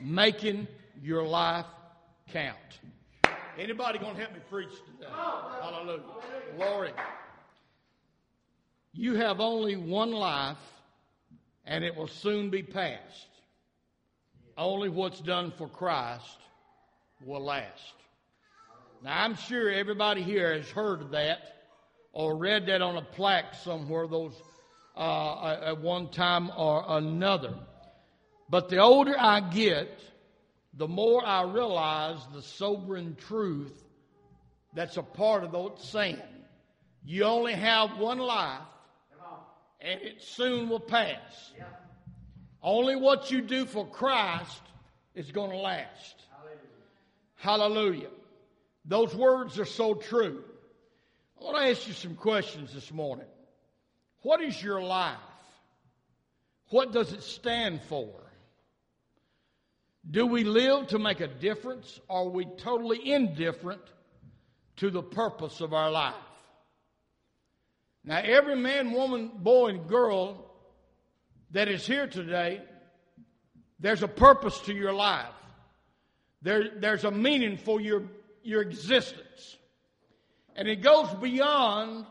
making your life count. Anybody going to help me preach today? Hallelujah. Glory. You have only one life, and it will soon be past. Only what's done for Christ will last. Now, I'm sure everybody here has heard of that or read that on a plaque somewhere, those uh, at one time or another. But the older I get, the more I realize the sobering truth that's a part of that saying. You only have one life, and it soon will pass. Only what you do for Christ is going to last. Hallelujah. Hallelujah. Those words are so true. I want to ask you some questions this morning. What is your life? What does it stand for? Do we live to make a difference or are we totally indifferent to the purpose of our life? Now, every man, woman, boy, and girl that is here today, there's a purpose to your life. There, there's a meaning for your, your existence. And it goes beyond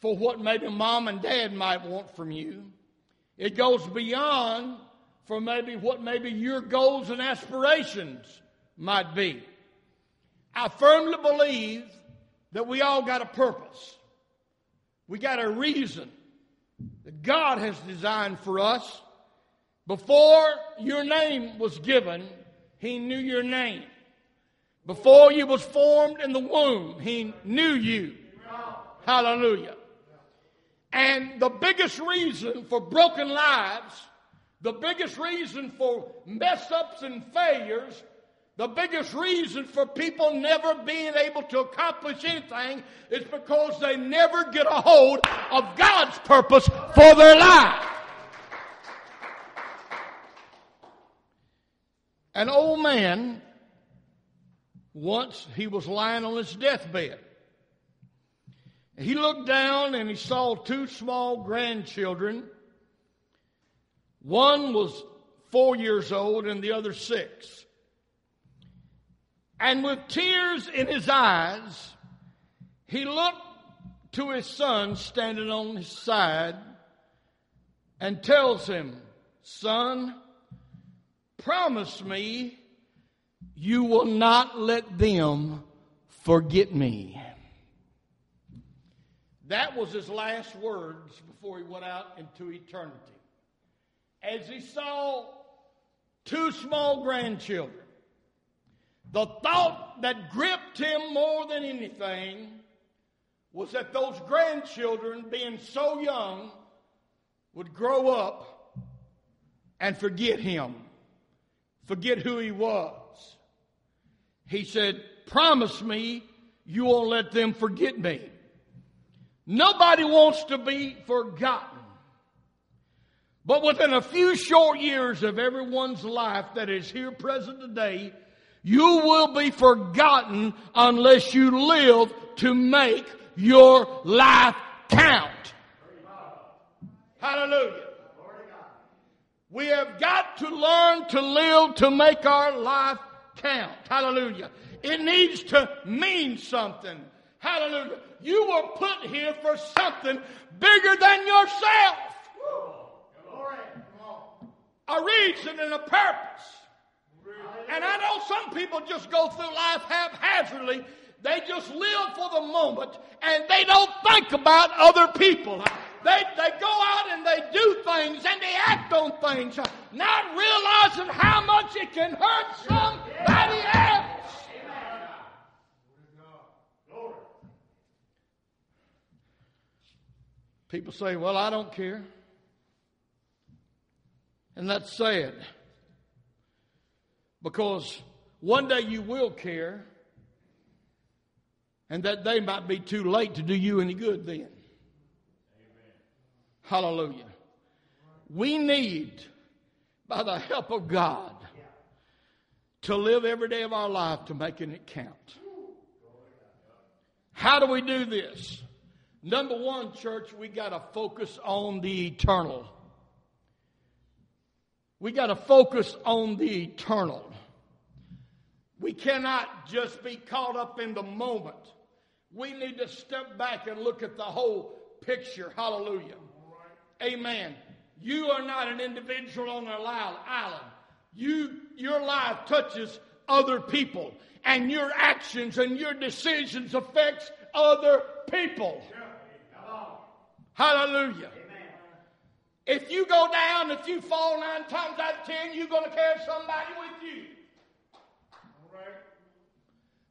for what maybe mom and dad might want from you. It goes beyond for maybe what maybe your goals and aspirations might be. I firmly believe that we all got a purpose. We got a reason that God has designed for us. Before your name was given, He knew your name. Before you was formed in the womb, He knew you. Hallelujah. And the biggest reason for broken lives, the biggest reason for mess ups and failures, the biggest reason for people never being able to accomplish anything is because they never get a hold of God's purpose for their life. An old man, once he was lying on his deathbed. He looked down and he saw two small grandchildren. One was four years old and the other six. And with tears in his eyes, he looked to his son standing on his side and tells him, Son, promise me you will not let them forget me. That was his last words before he went out into eternity. As he saw two small grandchildren the thought that gripped him more than anything was that those grandchildren, being so young, would grow up and forget him, forget who he was. He said, Promise me you won't let them forget me. Nobody wants to be forgotten. But within a few short years of everyone's life that is here present today, you will be forgotten unless you live to make your life count. Hallelujah. We have got to learn to live to make our life count. Hallelujah. It needs to mean something. Hallelujah. You were put here for something bigger than yourself. A reason and a purpose. And I know some people just go through life haphazardly. They just live for the moment and they don't think about other people. They, they go out and they do things and they act on things, not realizing how much it can hurt somebody else. People say, Well, I don't care. And that's sad. Because one day you will care, and that day might be too late to do you any good then. Amen. Hallelujah. We need, by the help of God, to live every day of our life to making it count. How do we do this? Number one, church, we got to focus on the eternal. We got to focus on the eternal. We cannot just be caught up in the moment. We need to step back and look at the whole picture. Hallelujah. Amen. You are not an individual on an island. You, your life touches other people, and your actions and your decisions affects other people. Hallelujah. If you go down, if you fall nine times out of ten, you're going to carry somebody with you.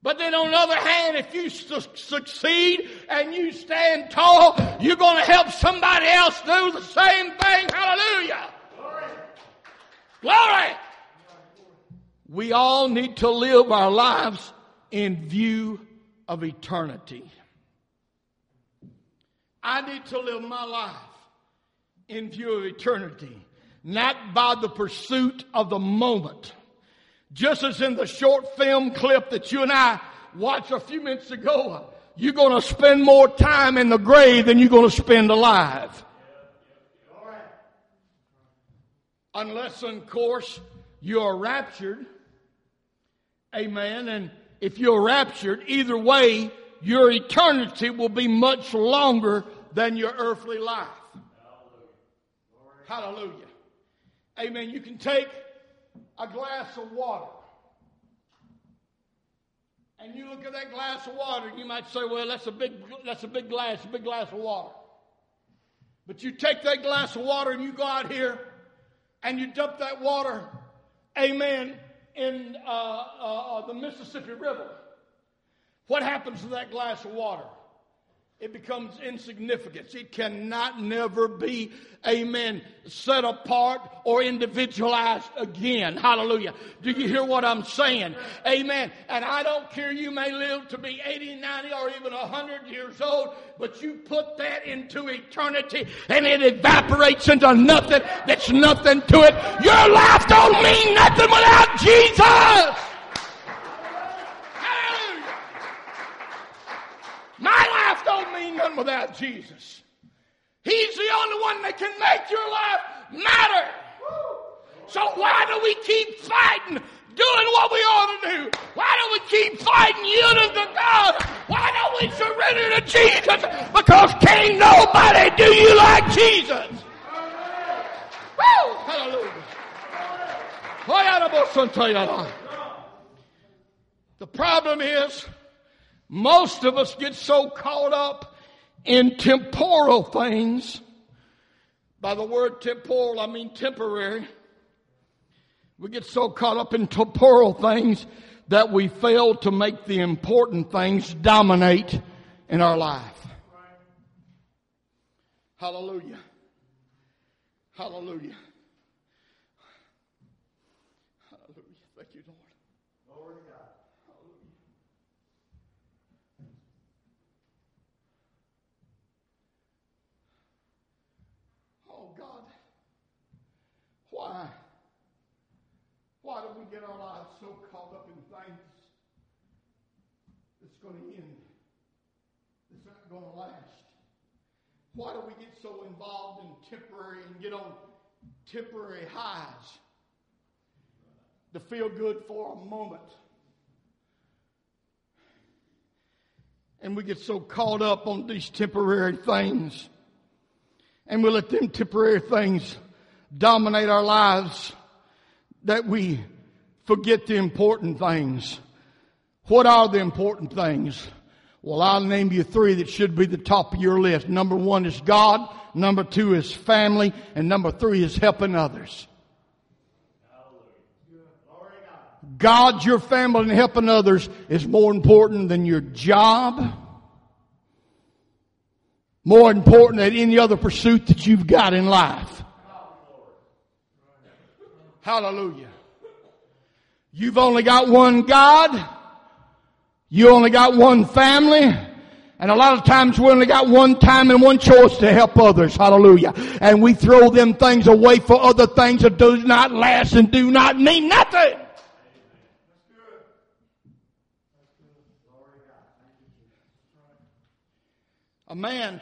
But then on the other hand, if you su- succeed and you stand tall, you're going to help somebody else do the same thing. Hallelujah. Glory. Glory. We all need to live our lives in view of eternity. I need to live my life in view of eternity, not by the pursuit of the moment. Just as in the short film clip that you and I watched a few minutes ago, you're going to spend more time in the grave than you're going to spend alive. Unless, of course, you're raptured. Amen. And if you're raptured, either way, your eternity will be much longer than your earthly life. Hallelujah. Amen. You can take a glass of water. And you look at that glass of water, and you might say, well, that's a big, that's a big glass, a big glass of water. But you take that glass of water and you go out here and you dump that water, amen, in uh, uh, uh the Mississippi River. What happens to that glass of water? It becomes insignificant. It cannot never be, amen, set apart or individualized again. Hallelujah. Do you hear what I'm saying? Amen. And I don't care, you may live to be 80, 90, or even 100 years old, but you put that into eternity and it evaporates into nothing that's nothing to it. Your life don't mean nothing without Jesus. mean without Jesus. He's the only one that can make your life matter. So why do we keep fighting, doing what we ought to do? Why do we keep fighting, yielding to God? Why don't we surrender to Jesus? Because can't nobody do you like Jesus. Woo! Hallelujah. Oh, the problem is, most of us get so caught up in temporal things. By the word temporal, I mean temporary. We get so caught up in temporal things that we fail to make the important things dominate in our life. Hallelujah. Hallelujah. Why? Why do we get our lives so caught up in things that's going to end, that's not going to last? Why do we get so involved in temporary and get on temporary highs to feel good for a moment? And we get so caught up on these temporary things. And we let them temporary things dominate our lives that we forget the important things. What are the important things? Well, I'll name you three that should be the top of your list. Number one is God. Number two is family. And number three is helping others. God, your family, and helping others is more important than your job. More important than any other pursuit that you've got in life. Hallelujah. You've only got one God. You only got one family. And a lot of times we only got one time and one choice to help others. Hallelujah. And we throw them things away for other things that do not last and do not mean nothing. A man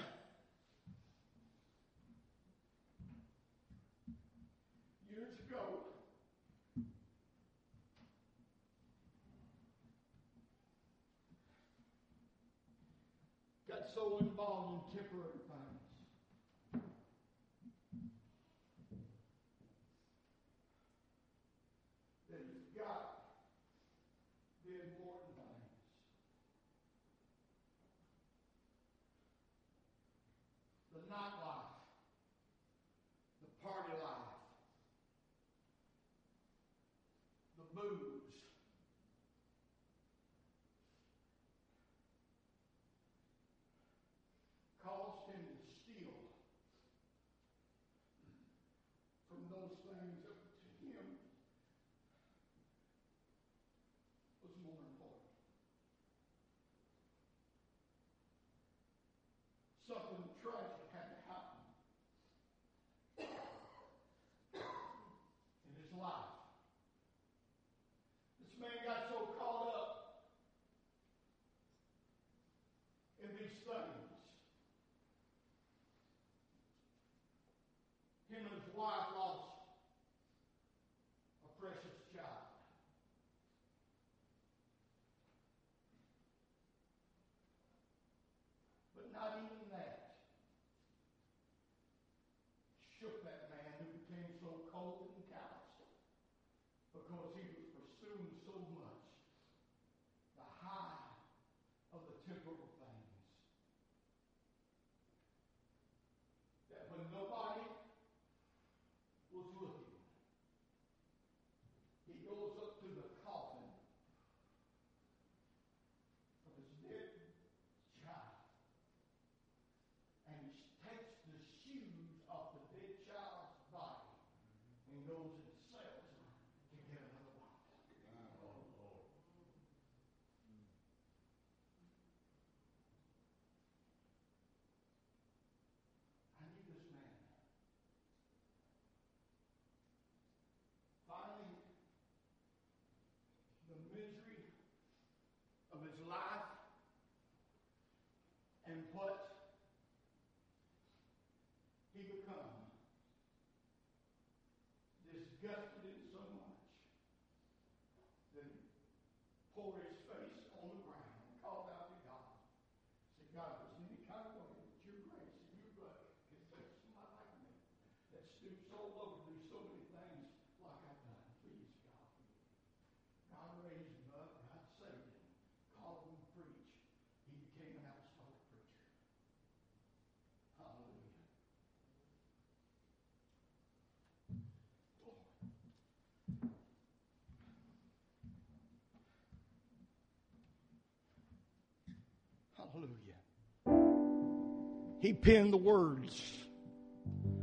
He the words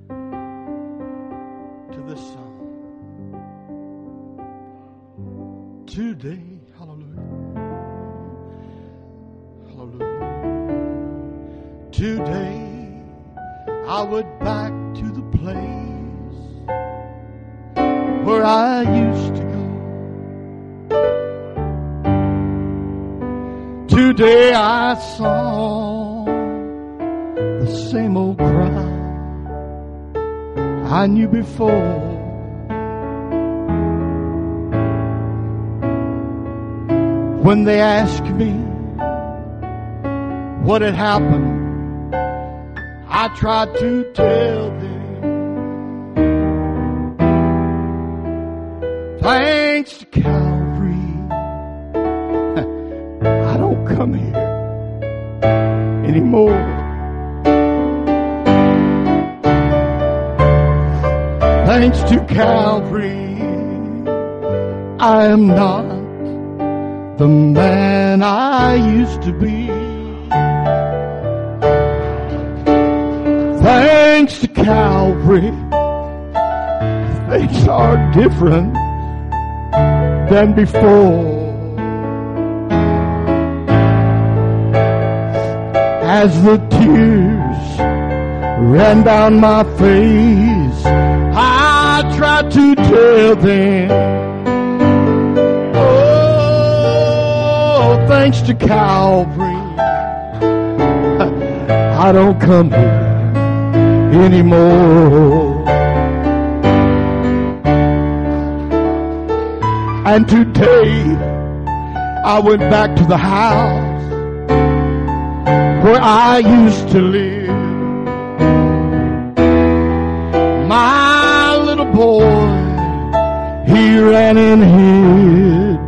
to this song. Today, hallelujah. Hallelujah. Today, I went back to the place where I used to go. Today I saw same old cry I knew before. When they asked me what had happened, I tried to tell them. Thanks to Calvary, I don't come here anymore. Thanks to Calvary, I am not the man I used to be. Thanks to Calvary, things are different than before. As the tears ran down my face, To tell them, oh, thanks to Calvary, I don't come here anymore. And today I went back to the house where I used to live. My little boy, he ran and hid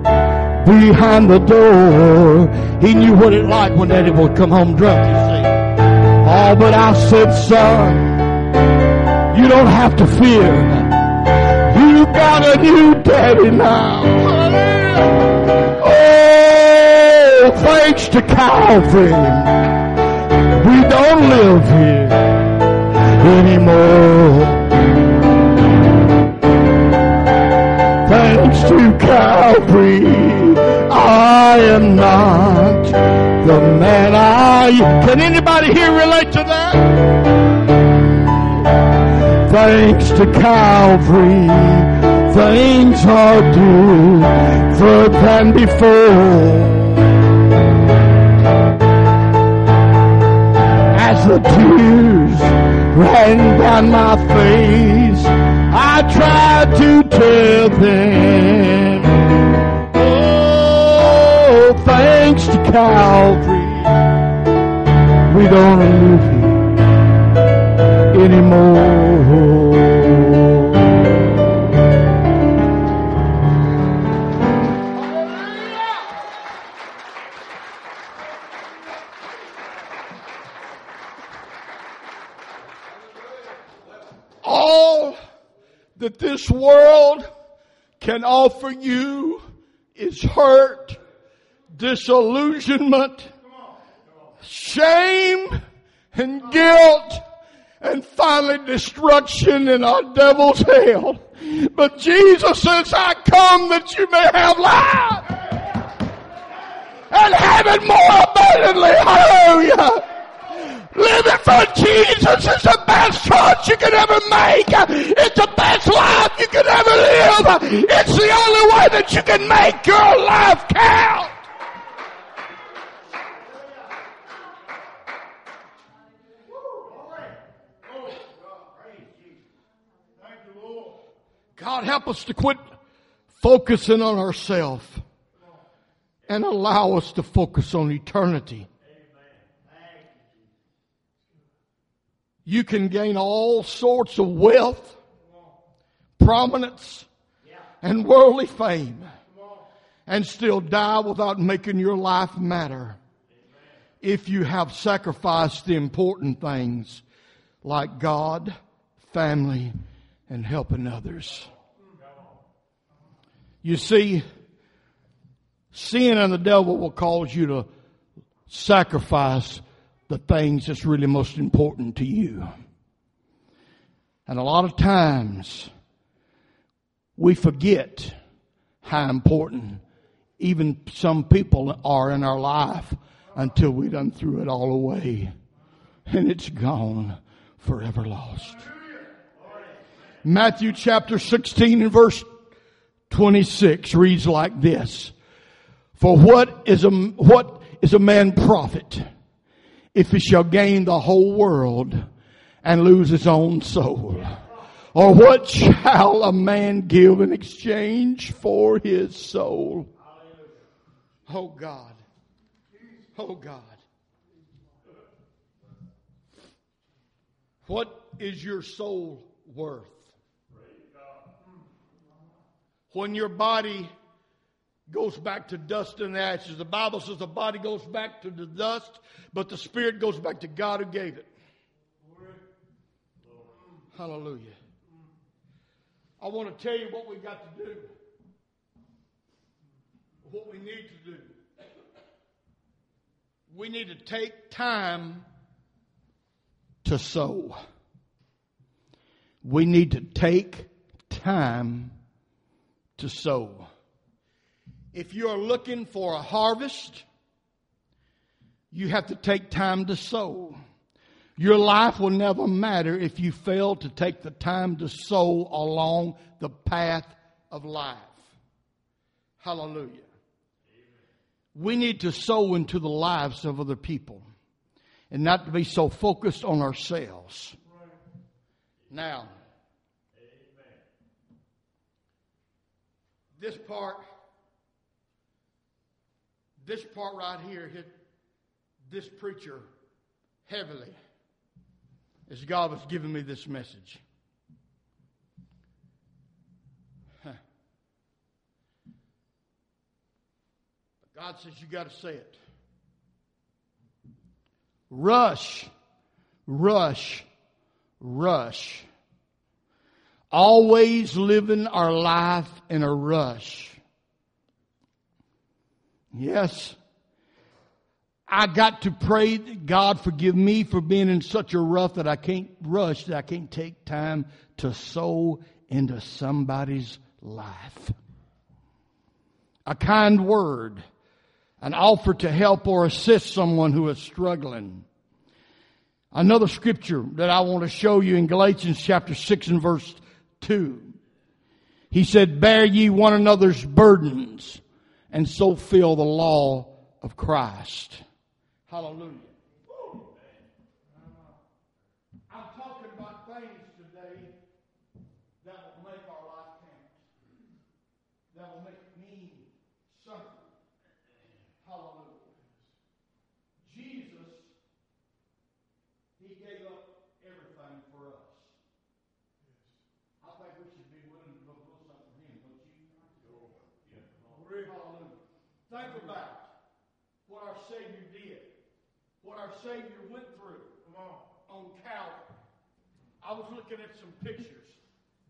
behind the door. He knew what it like when daddy would come home drunk, you see. Oh, but I said, son, you don't have to fear. You got a new daddy now. Oh, thanks to Calvary, we don't live here anymore. To Calvary, I am not the man I. Can anybody here relate to that? Thanks to Calvary, things are different than before. As the tears ran down my face, I tried to tell them, oh, thanks to Calvary, we don't live here anymore. Can offer you is hurt, disillusionment, shame, and guilt, and finally destruction in our devil's hell. But Jesus says, I come that you may have life and have it more abundantly. Hallelujah. Living for Jesus is the best choice you can ever make. It's the best life you can ever live. It's the only way that you can make your life count. God help us to quit focusing on ourselves and allow us to focus on eternity. You can gain all sorts of wealth, prominence, and worldly fame and still die without making your life matter if you have sacrificed the important things like God, family, and helping others. You see, sin and the devil will cause you to sacrifice the things that's really most important to you. And a lot of times we forget how important even some people are in our life until we done threw it all away. And it's gone forever lost. Matthew chapter 16 and verse 26 reads like this. For what is a, what is a man profit if he shall gain the whole world and lose his own soul? Or what shall a man give in exchange for his soul? Oh God. Oh God. What is your soul worth? When your body goes back to dust and ashes, the Bible says the body goes back to the dust, but the spirit goes back to God who gave it. Hallelujah. I want to tell you what we got to do. What we need to do. We need to take time to sow. We need to take time to sow. If you are looking for a harvest, you have to take time to sow. Your life will never matter if you fail to take the time to sow along the path of life. Hallelujah. We need to sow into the lives of other people and not to be so focused on ourselves. Now, this part, this part right here hit this preacher heavily as God was giving me this message. Huh. God says you got to say it. Rush, rush, rush. Always living our life in a rush. Yes. I got to pray that God forgive me for being in such a rush that I can't rush, that I can't take time to sow into somebody's life. A kind word, an offer to help or assist someone who is struggling. Another scripture that I want to show you in Galatians chapter 6 and verse 2. He said, bear ye one another's burdens and so fill the law of Christ. Hallelujah. I'm talking about things today that will make our life count, that will make me something. Hallelujah. Jesus, He gave up everything for us. I think we should be willing to go do something for Him, don't you? Hallelujah. Think about what our Savior did, what our Savior went through on Calvary. I was looking at some pictures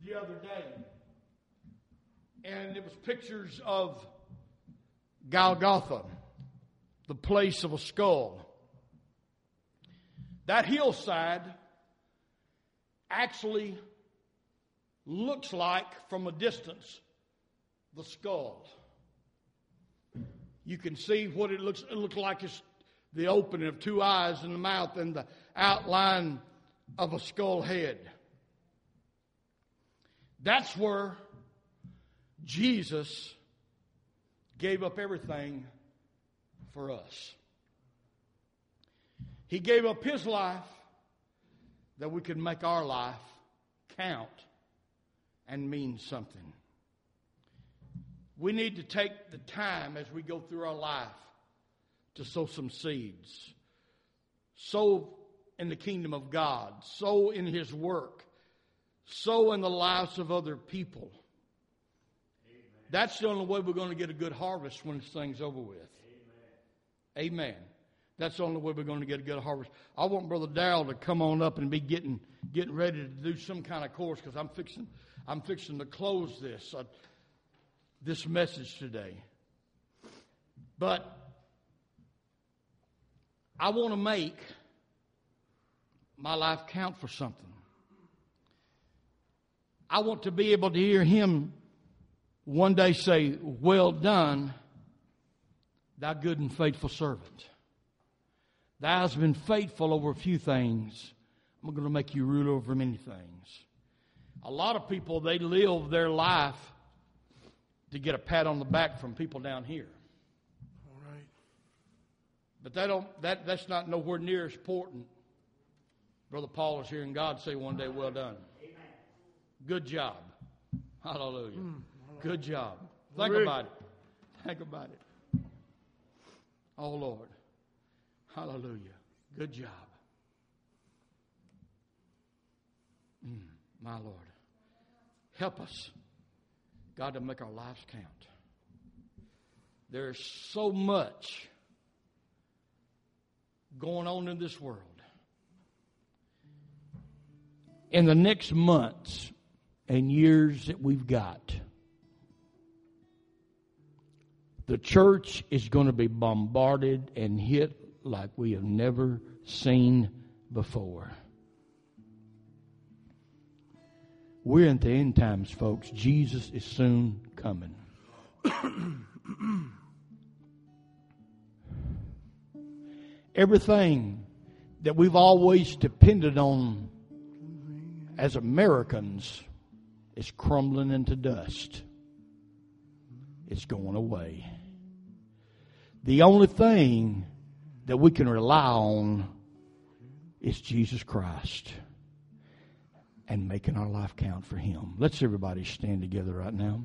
the other day, and it was pictures of Golgotha, the place of a skull. That hillside actually looks like, from a distance, the skull. You can see what it looks, it looks like it's the opening of two eyes and the mouth and the outline of a skull head. That's where Jesus gave up everything for us. He gave up his life that we could make our life count and mean something. We need to take the time as we go through our life to sow some seeds. Sow in the kingdom of God, sow in His work, sow in the lives of other people. Amen. That's the only way we're going to get a good harvest when this thing's over with. Amen. Amen. That's the only way we're going to get a good harvest. I want Brother Darrell to come on up and be getting getting ready to do some kind of course because I'm fixing I'm fixing to close this uh, this message today. But I want to make my life count for something. I want to be able to hear him one day say, Well done, thou good and faithful servant. Thou hast been faithful over a few things. I'm going to make you rule over many things. A lot of people, they live their life to get a pat on the back from people down here. But that don't, that, that's not nowhere near as important. Brother Paul is hearing God say one day, Well done. Amen. Good job. Hallelujah. Mm, Good job. Think Rick. about it. Think about it. Oh, Lord. Hallelujah. Good job. Mm, my Lord. Help us, God, to make our lives count. There's so much going on in this world. In the next months and years that we've got, the church is going to be bombarded and hit like we have never seen before. We're in the end times, folks. Jesus is soon coming. Everything that we've always depended on as Americans is crumbling into dust. It's going away. The only thing that we can rely on is Jesus Christ and making our life count for Him. Let's everybody stand together right now.